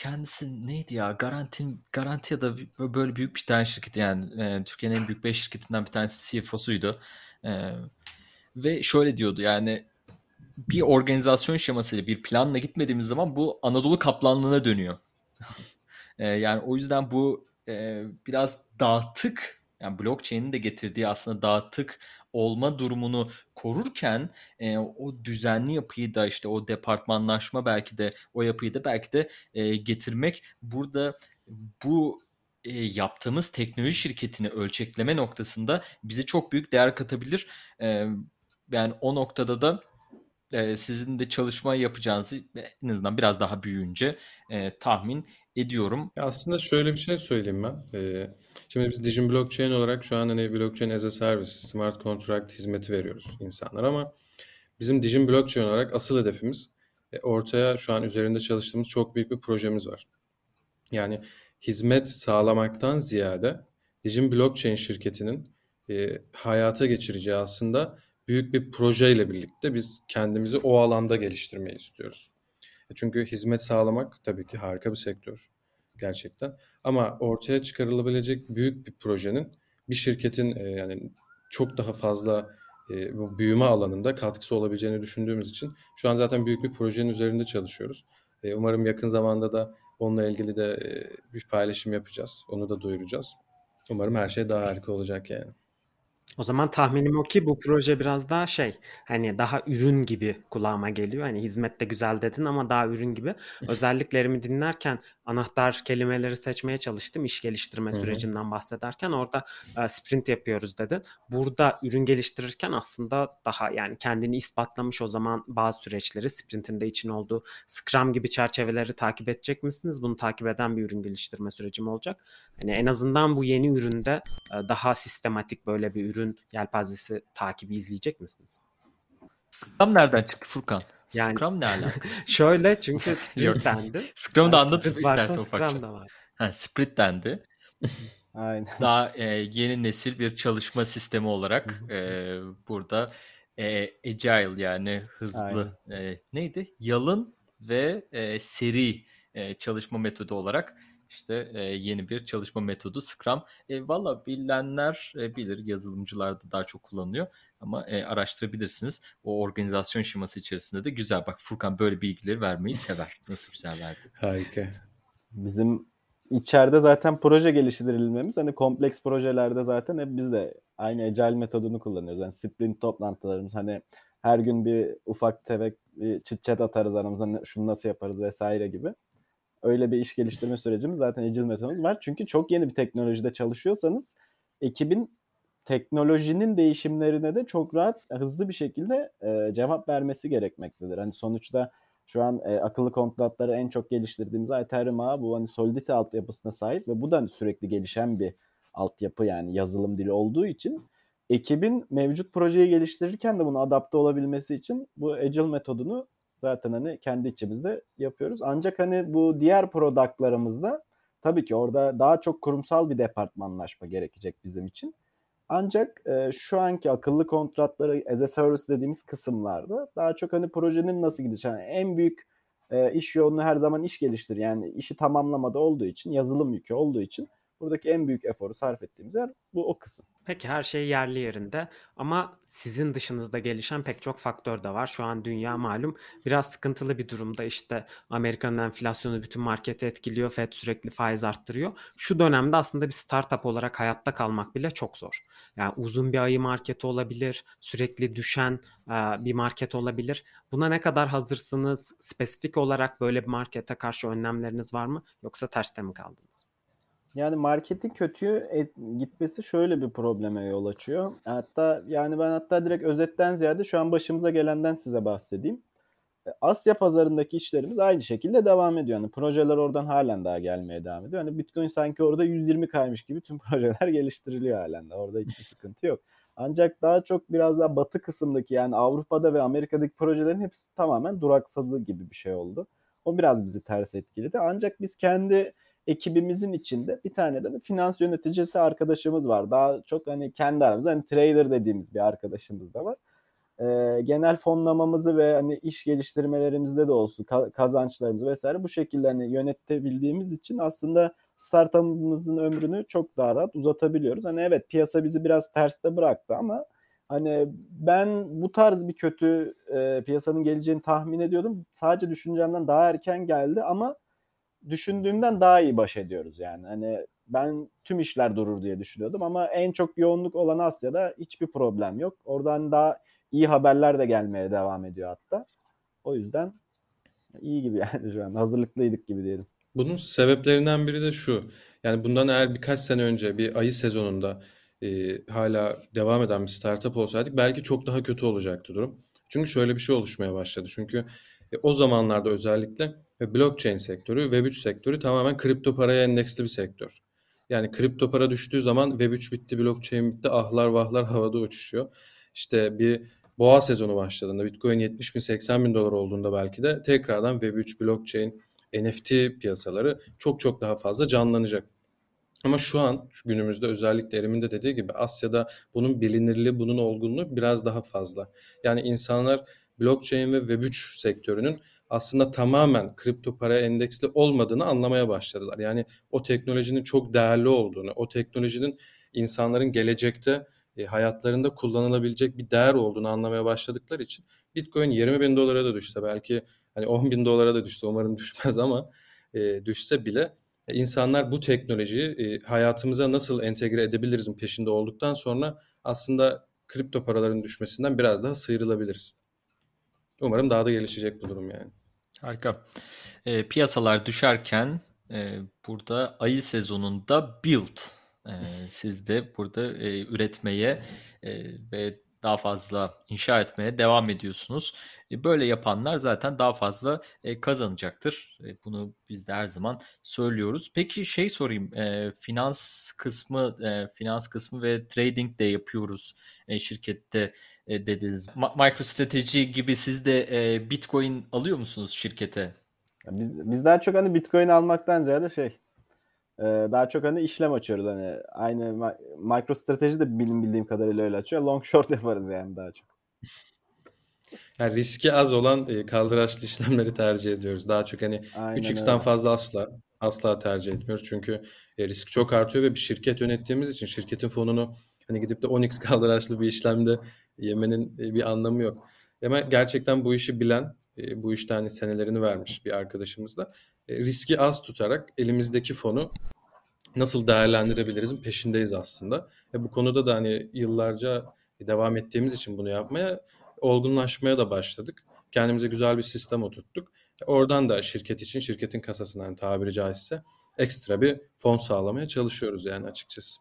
kendisi neydi ya? Garantin Garanti ya da böyle büyük bir tane şirket yani e, Türkiye'nin en büyük 5 şirketinden bir tanesi CFO'suydu. E, ve şöyle diyordu yani bir organizasyon şemasıyla bir planla gitmediğimiz zaman bu Anadolu kaplanlığına dönüyor. e, yani o yüzden bu e, biraz dağıtık yani blockchain'in de getirdiği aslında dağıtık olma durumunu korurken e, o düzenli yapıyı da işte o departmanlaşma belki de o yapıyı da belki de e, getirmek burada bu e, yaptığımız teknoloji şirketini ölçekleme noktasında bize çok büyük değer katabilir. E, yani o noktada da e, sizin de çalışma yapacağınızı en azından biraz daha büyüyünce e, tahmin ediyorum. Aslında şöyle bir şey söyleyeyim ben. Ee, şimdi biz Digin Blockchain olarak şu an hani Blockchain as a Service, Smart Contract hizmeti veriyoruz insanlar ama bizim Digin Blockchain olarak asıl hedefimiz e, ortaya şu an üzerinde çalıştığımız çok büyük bir projemiz var. Yani hizmet sağlamaktan ziyade Digin Blockchain şirketinin e, hayata geçireceği aslında büyük bir projeyle birlikte biz kendimizi o alanda geliştirmeyi istiyoruz. E, çünkü hizmet sağlamak tabii ki harika bir sektör gerçekten. Ama ortaya çıkarılabilecek büyük bir projenin bir şirketin e, yani çok daha fazla e, bu büyüme alanında katkısı olabileceğini düşündüğümüz için şu an zaten büyük bir projenin üzerinde çalışıyoruz. Umarım yakın zamanda da onunla ilgili de bir paylaşım yapacağız. Onu da duyuracağız. Umarım her şey daha harika olacak yani. O zaman tahminim o ki bu proje biraz daha şey hani daha ürün gibi kulağıma geliyor. Hani hizmet de güzel dedin ama daha ürün gibi. Özelliklerimi dinlerken anahtar kelimeleri seçmeye çalıştım iş geliştirme sürecinden bahsederken orada e, sprint yapıyoruz dedin. Burada ürün geliştirirken aslında daha yani kendini ispatlamış o zaman bazı süreçleri sprintin de için olduğu Scrum gibi çerçeveleri takip edecek misiniz? Bunu takip eden bir ürün geliştirme sürecim olacak. Hani en azından bu yeni üründe e, daha sistematik böyle bir ürün yelpazesi takibi izleyecek misiniz? Scrum nereden çıktı Furkan? Yani- Scrum ne alaka? Şöyle çünkü sprint dendi. Scrum'u da Yani anlatıp istersen ufakça. Scrum da var. Ha, sprint dendi. Aynen. Daha e, yeni nesil bir çalışma sistemi olarak e, burada e, agile yani hızlı e, neydi? Yalın ve e, seri e, çalışma metodu olarak işte e, yeni bir çalışma metodu Scrum. E, Valla bilenler e, bilir yazılımcılar da daha çok kullanıyor ama e, araştırabilirsiniz. O organizasyon şeması içerisinde de güzel. Bak Furkan böyle bilgileri vermeyi sever. Nasıl güzel verdi. Harika. Bizim içeride zaten proje geliştirilmemiz hani kompleks projelerde zaten hep biz de aynı agile metodunu kullanıyoruz. Yani sprint toplantılarımız hani her gün bir ufak tefek bir chit chat atarız aramızda ne- şunu nasıl yaparız vesaire gibi. Öyle bir iş geliştirme sürecimiz zaten agile metodumuz var. Çünkü çok yeni bir teknolojide çalışıyorsanız ekibin teknolojinin değişimlerine de çok rahat hızlı bir şekilde e, cevap vermesi gerekmektedir. Hani sonuçta şu an e, akıllı kontratları en çok geliştirdiğimiz Ethereum ağı bu hani Solidity altyapısına sahip ve bu da hani sürekli gelişen bir altyapı yani yazılım dili olduğu için ekibin mevcut projeyi geliştirirken de bunu adapte olabilmesi için bu Agile metodunu zaten hani kendi içimizde yapıyoruz. Ancak hani bu diğer productlarımızda tabii ki orada daha çok kurumsal bir departmanlaşma gerekecek bizim için. Ancak e, şu anki akıllı kontratları as a service dediğimiz kısımlarda daha çok hani projenin nasıl gideceği yani en büyük e, iş yoğunluğu her zaman iş geliştir. Yani işi tamamlamada olduğu için yazılım yükü olduğu için Buradaki en büyük eforu sarf ettiğimiz yer bu o kısım. Peki her şey yerli yerinde ama sizin dışınızda gelişen pek çok faktör de var. Şu an dünya malum biraz sıkıntılı bir durumda. İşte Amerika'nın enflasyonu bütün marketi etkiliyor. Fed sürekli faiz arttırıyor. Şu dönemde aslında bir startup olarak hayatta kalmak bile çok zor. Yani uzun bir ayı marketi olabilir, sürekli düşen bir market olabilir. Buna ne kadar hazırsınız? Spesifik olarak böyle bir markete karşı önlemleriniz var mı? Yoksa terste mi kaldınız? Yani marketin kötüye gitmesi şöyle bir probleme yol açıyor. Hatta yani ben hatta direkt özetten ziyade şu an başımıza gelenden size bahsedeyim. E, Asya pazarındaki işlerimiz aynı şekilde devam ediyor. Yani projeler oradan halen daha gelmeye devam ediyor. Hani Bitcoin sanki orada 120 kaymış gibi tüm projeler geliştiriliyor halen de. Orada hiçbir sıkıntı yok. Ancak daha çok biraz daha batı kısımdaki yani Avrupa'da ve Amerika'daki projelerin hepsi tamamen duraksadığı gibi bir şey oldu. O biraz bizi ters etkiledi. Ancak biz kendi ekibimizin içinde bir tane de finans yöneticisi arkadaşımız var. Daha çok hani kendi aramızda hani trader dediğimiz bir arkadaşımız da var. Ee, genel fonlamamızı ve hani iş geliştirmelerimizde de olsun kazançlarımızı vesaire bu şekilde hani yönetebildiğimiz için aslında startup'ımızın ömrünü çok daha rahat uzatabiliyoruz. Hani evet piyasa bizi biraz terste bıraktı ama hani ben bu tarz bir kötü e, piyasanın geleceğini tahmin ediyordum. Sadece düşüncemden daha erken geldi ama düşündüğümden daha iyi baş ediyoruz yani. Hani ben tüm işler durur diye düşünüyordum ama en çok yoğunluk olan Asya'da hiçbir problem yok. Oradan daha iyi haberler de gelmeye devam ediyor hatta. O yüzden iyi gibi yani şu an hazırlıklıydık gibi diyelim. Bunun sebeplerinden biri de şu. Yani bundan eğer birkaç sene önce bir ayı sezonunda e, hala devam eden bir startup olsaydık belki çok daha kötü olacaktı durum. Çünkü şöyle bir şey oluşmaya başladı. Çünkü e, o zamanlarda özellikle ve blockchain sektörü, Web3 sektörü tamamen kripto paraya endeksli bir sektör. Yani kripto para düştüğü zaman Web3 bitti, blockchain bitti, ahlar vahlar havada uçuşuyor. İşte bir boğa sezonu başladığında, Bitcoin 70 bin 80 bin dolar olduğunda belki de tekrardan Web3, blockchain, NFT piyasaları çok çok daha fazla canlanacak. Ama şu an şu günümüzde özellikle Erim'in de dediği gibi Asya'da bunun bilinirliği, bunun olgunluğu biraz daha fazla. Yani insanlar blockchain ve Web3 sektörünün aslında tamamen kripto para endeksli olmadığını anlamaya başladılar. Yani o teknolojinin çok değerli olduğunu, o teknolojinin insanların gelecekte e, hayatlarında kullanılabilecek bir değer olduğunu anlamaya başladıkları için Bitcoin 20 bin dolara da düşse belki hani 10 bin dolara da düşse umarım düşmez ama e, düşse bile e, insanlar bu teknolojiyi e, hayatımıza nasıl entegre edebiliriz peşinde olduktan sonra aslında kripto paraların düşmesinden biraz daha sıyrılabiliriz. Umarım daha da gelişecek bu durum yani. Harika. E, piyasalar düşerken e, burada ayı sezonunda build. E, siz de burada e, üretmeye e, ve daha fazla inşa etmeye devam ediyorsunuz. E, böyle yapanlar zaten daha fazla e, kazanacaktır. E, bunu biz de her zaman söylüyoruz. Peki şey sorayım, finans kısmı, finans kısmı ve trading de yapıyoruz şirkette dediniz. MicroStrategy gibi siz de Bitcoin alıyor musunuz şirkete? Biz, biz daha çok hani Bitcoin almaktan ziyade şey daha çok hani işlem açıyoruz hani aynı MicroStrateji de bilim bildiğim kadarıyla öyle açıyor. Long short yaparız yani daha çok. Yani riski az olan e, kaldıraçlı işlemleri tercih ediyoruz. Daha çok hani Aynen 3x'ten öyle. fazla asla asla tercih etmiyoruz. Çünkü e, risk çok artıyor ve bir şirket yönettiğimiz için şirketin fonunu hani gidip de 10x kaldıraçlı bir işlemde yemenin e, bir anlamı yok. Ama gerçekten bu işi bilen, e, bu işte hani senelerini vermiş bir arkadaşımız da e, riski az tutarak elimizdeki fonu nasıl değerlendirebiliriz peşindeyiz aslında. Ve bu konuda da hani yıllarca devam ettiğimiz için bunu yapmaya olgunlaşmaya da başladık. Kendimize güzel bir sistem oturttuk. Oradan da şirket için, şirketin kasasından yani tabiri caizse ekstra bir fon sağlamaya çalışıyoruz yani açıkçası.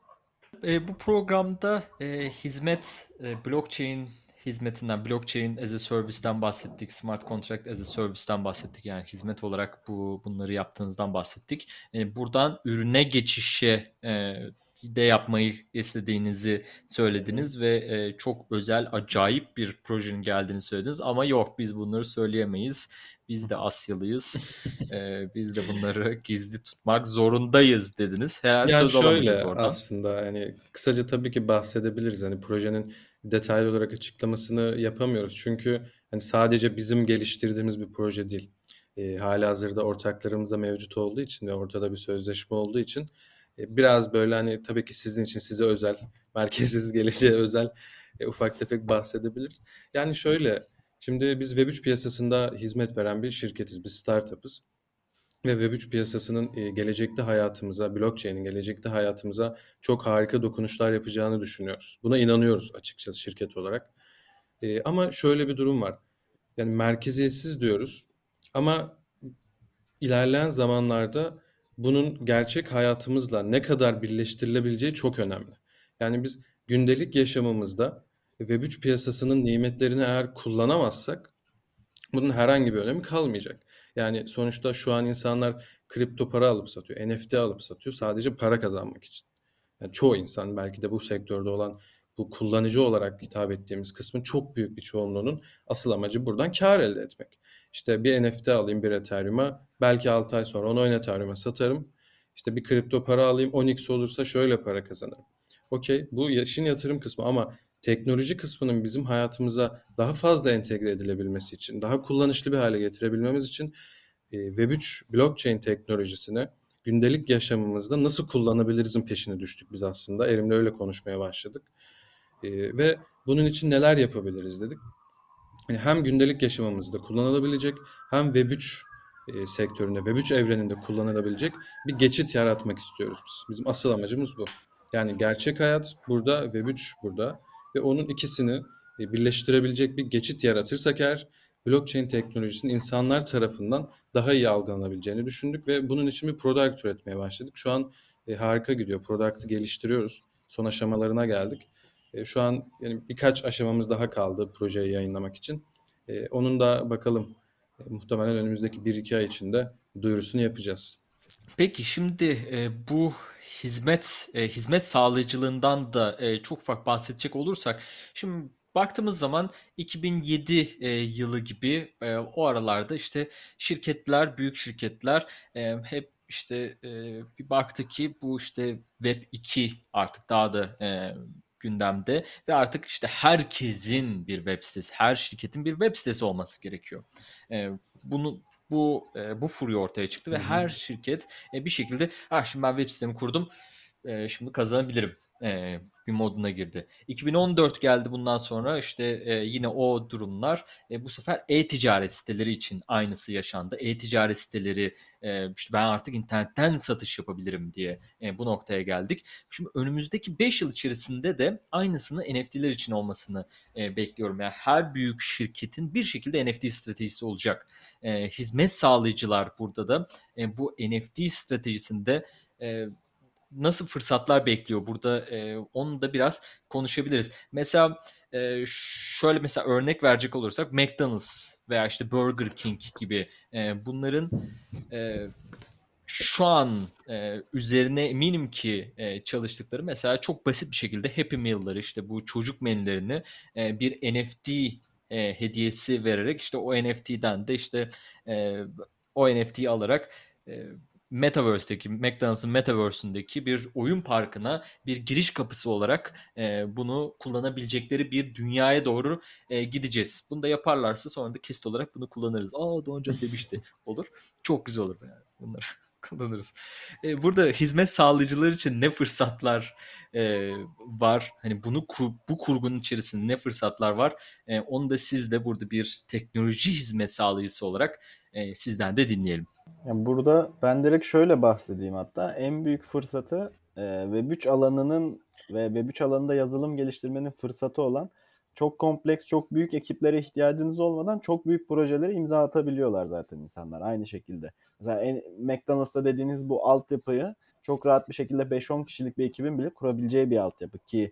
E, bu programda e, hizmet, e, blockchain hizmetinden, blockchain as a service'den bahsettik, smart contract as a service'den bahsettik. Yani hizmet olarak bu bunları yaptığınızdan bahsettik. E, buradan ürüne geçişe e, de yapmayı istediğinizi söylediniz ve e, çok özel, acayip bir projenin geldiğini söylediniz. Ama yok biz bunları söyleyemeyiz. Biz de Asyalıyız. e, biz de bunları gizli tutmak zorundayız dediniz. Herhalde yani söz şöyle oradan. aslında yani kısaca tabii ki bahsedebiliriz. Hani projenin detaylı olarak açıklamasını yapamıyoruz. Çünkü hani sadece bizim geliştirdiğimiz bir proje değil. E, hala hazırda ortaklarımız da mevcut olduğu için ve ortada bir sözleşme olduğu için biraz böyle hani tabii ki sizin için size özel, merkezsiz geleceğe özel e, ufak tefek bahsedebiliriz. Yani şöyle, şimdi biz Web3 piyasasında hizmet veren bir şirketiz, bir startup'ız. Ve Web3 piyasasının e, gelecekte hayatımıza, blockchain'in gelecekte hayatımıza çok harika dokunuşlar yapacağını düşünüyoruz. Buna inanıyoruz açıkçası şirket olarak. E, ama şöyle bir durum var. Yani merkeziyetsiz diyoruz ama ilerleyen zamanlarda bunun gerçek hayatımızla ne kadar birleştirilebileceği çok önemli. Yani biz gündelik yaşamımızda Web3 piyasasının nimetlerini eğer kullanamazsak bunun herhangi bir önemi kalmayacak. Yani sonuçta şu an insanlar kripto para alıp satıyor, NFT alıp satıyor sadece para kazanmak için. Yani çoğu insan belki de bu sektörde olan bu kullanıcı olarak hitap ettiğimiz kısmın çok büyük bir çoğunluğunun asıl amacı buradan kar elde etmek. İşte bir NFT alayım bir Ethereum'a belki 6 ay sonra onu 10 Ethereum'a satarım. İşte bir kripto para alayım 10x olursa şöyle para kazanırım. Okey bu işin yatırım kısmı ama teknoloji kısmının bizim hayatımıza daha fazla entegre edilebilmesi için, daha kullanışlı bir hale getirebilmemiz için e, Web3 blockchain teknolojisini gündelik yaşamımızda nasıl kullanabilirizin peşine düştük biz aslında. Erim'le öyle konuşmaya başladık. E, ve bunun için neler yapabiliriz dedik. Yani hem gündelik yaşamımızda kullanılabilecek hem Web3 e, sektöründe, Web3 evreninde kullanılabilecek bir geçit yaratmak istiyoruz biz. Bizim asıl amacımız bu. Yani gerçek hayat burada, Web3 burada ve onun ikisini e, birleştirebilecek bir geçit yaratırsak eğer blockchain teknolojisinin insanlar tarafından daha iyi algılanabileceğini düşündük ve bunun için bir product üretmeye başladık. Şu an e, harika gidiyor. Product'ı geliştiriyoruz. Son aşamalarına geldik. E, şu an yani birkaç aşamamız daha kaldı projeyi yayınlamak için. E, onun da bakalım e, muhtemelen önümüzdeki 1-2 ay içinde duyurusunu yapacağız. Peki şimdi bu hizmet hizmet sağlayıcılığından da çok ufak bahsedecek olursak şimdi baktığımız zaman 2007 e, yılı gibi o aralarda işte şirketler büyük şirketler hep işte bir baktı ki bu işte Web 2 artık daha da gündemde ve artık işte herkesin bir web sitesi, her şirketin bir web sitesi olması gerekiyor. E, bunu bu e, bu furya ortaya çıktı ve Hı-hı. her şirket e, bir şekilde ah şimdi ben web sitemi kurdum e, şimdi kazanabilirim e, bir moduna girdi. 2014 geldi bundan sonra işte e, yine o durumlar e, bu sefer e-ticaret siteleri için aynısı yaşandı. E-ticaret siteleri e, işte ben artık internetten satış yapabilirim diye e, bu noktaya geldik. Şimdi önümüzdeki 5 yıl içerisinde de aynısını NFT'ler için olmasını e, bekliyorum. Yani her büyük şirketin bir şekilde NFT stratejisi olacak. E, hizmet sağlayıcılar burada da e, bu NFT stratejisinde e, nasıl fırsatlar bekliyor burada e, onu da biraz konuşabiliriz. Mesela e, şöyle mesela örnek verecek olursak McDonald's veya işte Burger King gibi e, bunların e, şu an e, üzerine eminim ki e, çalıştıkları mesela çok basit bir şekilde Happy Meal'ları işte bu çocuk menülerini e, bir NFT e, hediyesi vererek işte o NFT'den de işte e, o NFT'yi alarak e, Metaverse'deki, McDonald's'ın Metaverse'ündeki bir oyun parkına bir giriş kapısı olarak e, bunu kullanabilecekleri bir dünyaya doğru e, gideceğiz. Bunu da yaparlarsa sonra da kesit olarak bunu kullanırız. Aa Doğancan demişti. Olur. Çok güzel olur yani. Bunları kullanırız. E, burada hizmet sağlayıcılar için ne fırsatlar e, var? Hani bunu bu kurgunun içerisinde ne fırsatlar var? E, onu da siz de burada bir teknoloji hizmet sağlayıcısı olarak e, sizden de dinleyelim. Yani burada ben direkt şöyle bahsedeyim hatta. En büyük fırsatı e, Web3 alanının ve Web3 alanında yazılım geliştirmenin fırsatı olan çok kompleks, çok büyük ekiplere ihtiyacınız olmadan çok büyük projelere imza atabiliyorlar zaten insanlar aynı şekilde. Mesela en, McDonald's'ta dediğiniz bu altyapıyı çok rahat bir şekilde 5-10 kişilik bir ekibin bile kurabileceği bir altyapı ki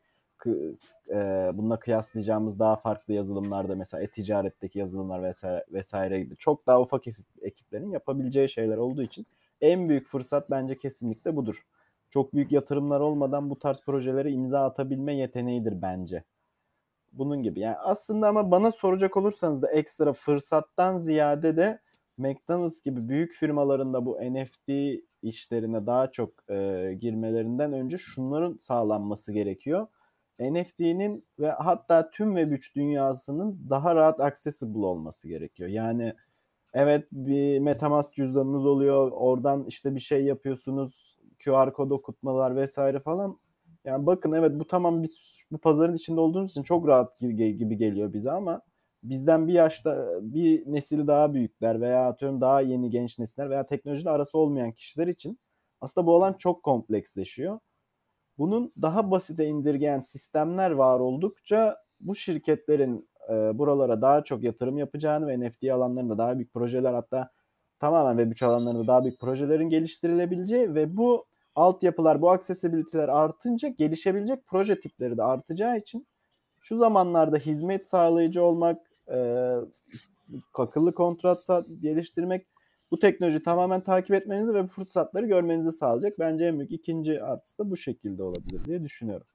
e, bununla kıyaslayacağımız daha farklı yazılımlarda mesela e-ticaretteki yazılımlar vesaire, vesaire gibi çok daha ufak ekiplerin yapabileceği şeyler olduğu için en büyük fırsat bence kesinlikle budur. Çok büyük yatırımlar olmadan bu tarz projelere imza atabilme yeteneğidir bence. Bunun gibi. Yani aslında ama bana soracak olursanız da ekstra fırsattan ziyade de McDonald's gibi büyük firmalarında bu NFT işlerine daha çok e, girmelerinden önce şunların sağlanması gerekiyor NFT'nin ve hatta tüm Web3 dünyasının daha rahat accessible olması gerekiyor. Yani evet bir Metamask cüzdanınız oluyor. Oradan işte bir şey yapıyorsunuz. QR kod okutmalar vesaire falan. Yani bakın evet bu tamam biz bu pazarın içinde olduğumuz için çok rahat gibi, geliyor bize ama bizden bir yaşta bir nesil daha büyükler veya atıyorum daha yeni genç nesiller veya teknolojiyle arası olmayan kişiler için aslında bu alan çok kompleksleşiyor. Bunun daha basite indirgeyen sistemler var oldukça bu şirketlerin e, buralara daha çok yatırım yapacağını ve NFT alanlarında daha büyük projeler hatta tamamen Web3 alanlarında daha büyük projelerin geliştirilebileceği ve bu altyapılar, bu accessibility'ler artınca gelişebilecek proje tipleri de artacağı için şu zamanlarda hizmet sağlayıcı olmak, e, akıllı kontrat geliştirmek bu teknoloji tamamen takip etmenizi ve fırsatları görmenizi sağlayacak. Bence en büyük ikinci artısı da bu şekilde olabilir diye düşünüyorum.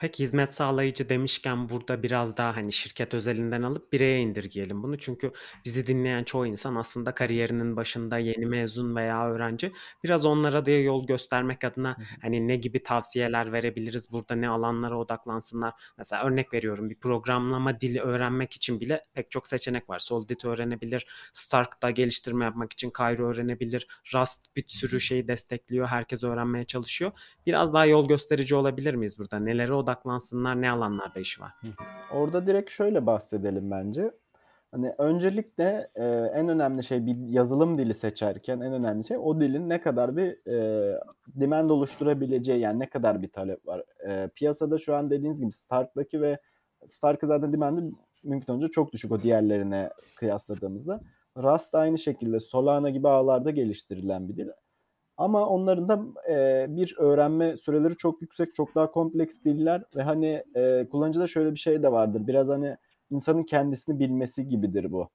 Peki hizmet sağlayıcı demişken burada biraz daha hani şirket özelinden alıp bireye indirgeyelim bunu. Çünkü bizi dinleyen çoğu insan aslında kariyerinin başında yeni mezun veya öğrenci. Biraz onlara da yol göstermek adına hani ne gibi tavsiyeler verebiliriz? Burada ne alanlara odaklansınlar? Mesela örnek veriyorum bir programlama dili öğrenmek için bile pek çok seçenek var. Solidity öğrenebilir, Stark'ta geliştirme yapmak için Cairo öğrenebilir. Rust bir sürü şeyi destekliyor. Herkes öğrenmeye çalışıyor. Biraz daha yol gösterici olabilir miyiz burada? Nelere odaklansınlar? Odaklansınlar? Ne alanlarda iş var? Orada direkt şöyle bahsedelim bence. Hani öncelikle e, en önemli şey bir yazılım dili seçerken en önemli şey o dilin ne kadar bir e, demand oluşturabileceği yani ne kadar bir talep var. E, piyasada şu an dediğiniz gibi Stark'taki ve Stark'ı zaten demand'i mümkün olunca çok düşük o diğerlerine kıyasladığımızda. Rust aynı şekilde Solana gibi ağlarda geliştirilen bir dil. Ama onların da e, bir öğrenme süreleri çok yüksek, çok daha kompleks diller ve hani e, kullanıcıda şöyle bir şey de vardır. Biraz hani insanın kendisini bilmesi gibidir bu.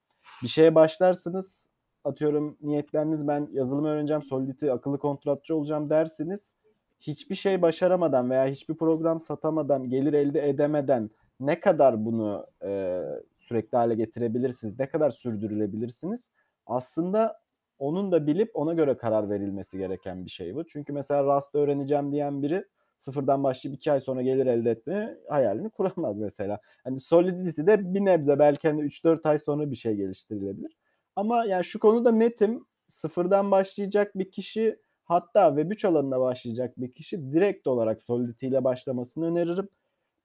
Bir şeye başlarsınız, atıyorum niyetleriniz ben yazılım öğreneceğim, Solidity akıllı kontratçı olacağım dersiniz. Hiçbir şey başaramadan veya hiçbir program satamadan, gelir elde edemeden ne kadar bunu e, sürekli hale getirebilirsiniz, ne kadar sürdürülebilirsiniz? Aslında onun da bilip ona göre karar verilmesi gereken bir şey bu. Çünkü mesela Rust öğreneceğim diyen biri sıfırdan başlayıp iki ay sonra gelir elde etme hayalini kuramaz mesela. Hani Solidity'de bir nebze belki hani 3-4 ay sonra bir şey geliştirilebilir. Ama yani şu konuda netim sıfırdan başlayacak bir kişi hatta Web3 alanına başlayacak bir kişi direkt olarak Solidity ile başlamasını öneririm.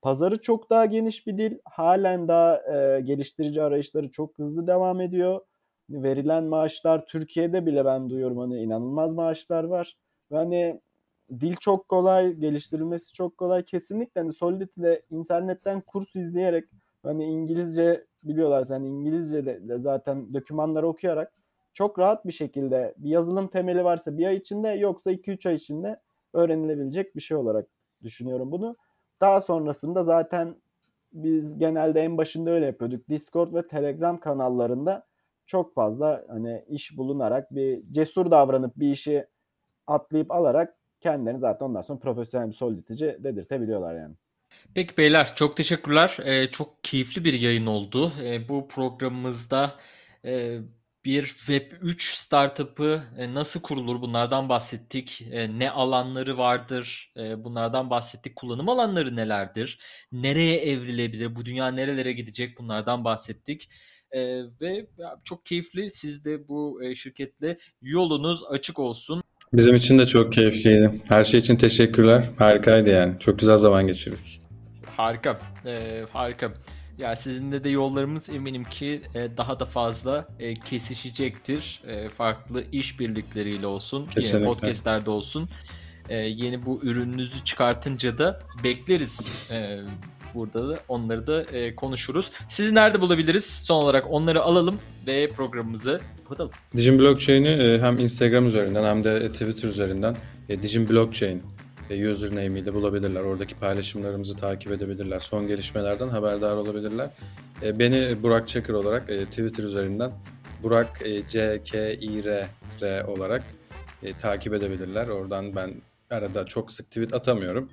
Pazarı çok daha geniş bir dil. Halen daha e, geliştirici arayışları çok hızlı devam ediyor verilen maaşlar Türkiye'de bile ben duyuyorum hani inanılmaz maaşlar var. Ve hani dil çok kolay, geliştirilmesi çok kolay. Kesinlikle hani Solidity'de internetten kurs izleyerek hani İngilizce biliyorlar hani İngilizce de, de zaten dokümanları okuyarak çok rahat bir şekilde bir yazılım temeli varsa bir ay içinde yoksa 2-3 ay içinde öğrenilebilecek bir şey olarak düşünüyorum bunu. Daha sonrasında zaten biz genelde en başında öyle yapıyorduk. Discord ve Telegram kanallarında çok fazla hani iş bulunarak bir cesur davranıp bir işi atlayıp alarak kendilerini zaten ondan sonra profesyonel bir soliditici dedirtebiliyorlar yani. Peki beyler çok teşekkürler. Ee, çok keyifli bir yayın oldu. Ee, bu programımızda e, bir Web3 startup'ı e, nasıl kurulur bunlardan bahsettik. E, ne alanları vardır e, bunlardan bahsettik. Kullanım alanları nelerdir? Nereye evrilebilir? Bu dünya nerelere gidecek bunlardan bahsettik. E, ve çok keyifli. Siz de bu e, şirketle yolunuz açık olsun. Bizim için de çok keyifliydi. Her şey için teşekkürler. Harikaydı yani. Çok güzel zaman geçirdik. Harika. E, harika. Ya sizinle de yollarımız eminim ki daha da fazla kesişecektir. Farklı işbirlikleriyle olsun, Kesinlikle. podcastlerde olsun. Yeni bu ürününüzü çıkartınca da bekleriz. E, Burada da onları da e, konuşuruz. Sizi nerede bulabiliriz? Son olarak onları alalım ve programımızı kapatalım. Digim Blockchain'i e, hem Instagram üzerinden hem de Twitter üzerinden e, Digim Blockchain e, username ile bulabilirler. Oradaki paylaşımlarımızı takip edebilirler. Son gelişmelerden haberdar olabilirler. E, beni Burak Çakır olarak e, Twitter üzerinden Burak e, C K I R R olarak e, takip edebilirler. Oradan ben arada çok sık tweet atamıyorum.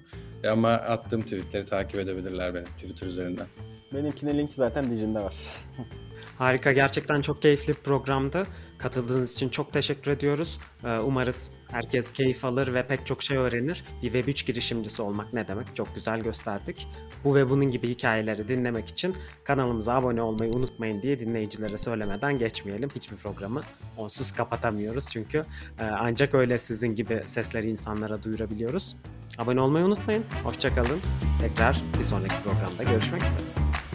Ama attığım tweetleri takip edebilirler beni Twitter üzerinden. Benimkinin linki zaten Digi'nde var. Harika, gerçekten çok keyifli bir programdı. Katıldığınız için çok teşekkür ediyoruz. Ee, Umarız herkes keyif alır ve pek çok şey öğrenir. Bir Web3 girişimcisi olmak ne demek çok güzel gösterdik. Bu ve bunun gibi hikayeleri dinlemek için kanalımıza abone olmayı unutmayın diye dinleyicilere söylemeden geçmeyelim. Hiçbir programı onsuz kapatamıyoruz çünkü e, ancak öyle sizin gibi sesleri insanlara duyurabiliyoruz. Abone olmayı unutmayın. Hoşçakalın. Tekrar bir sonraki programda görüşmek üzere.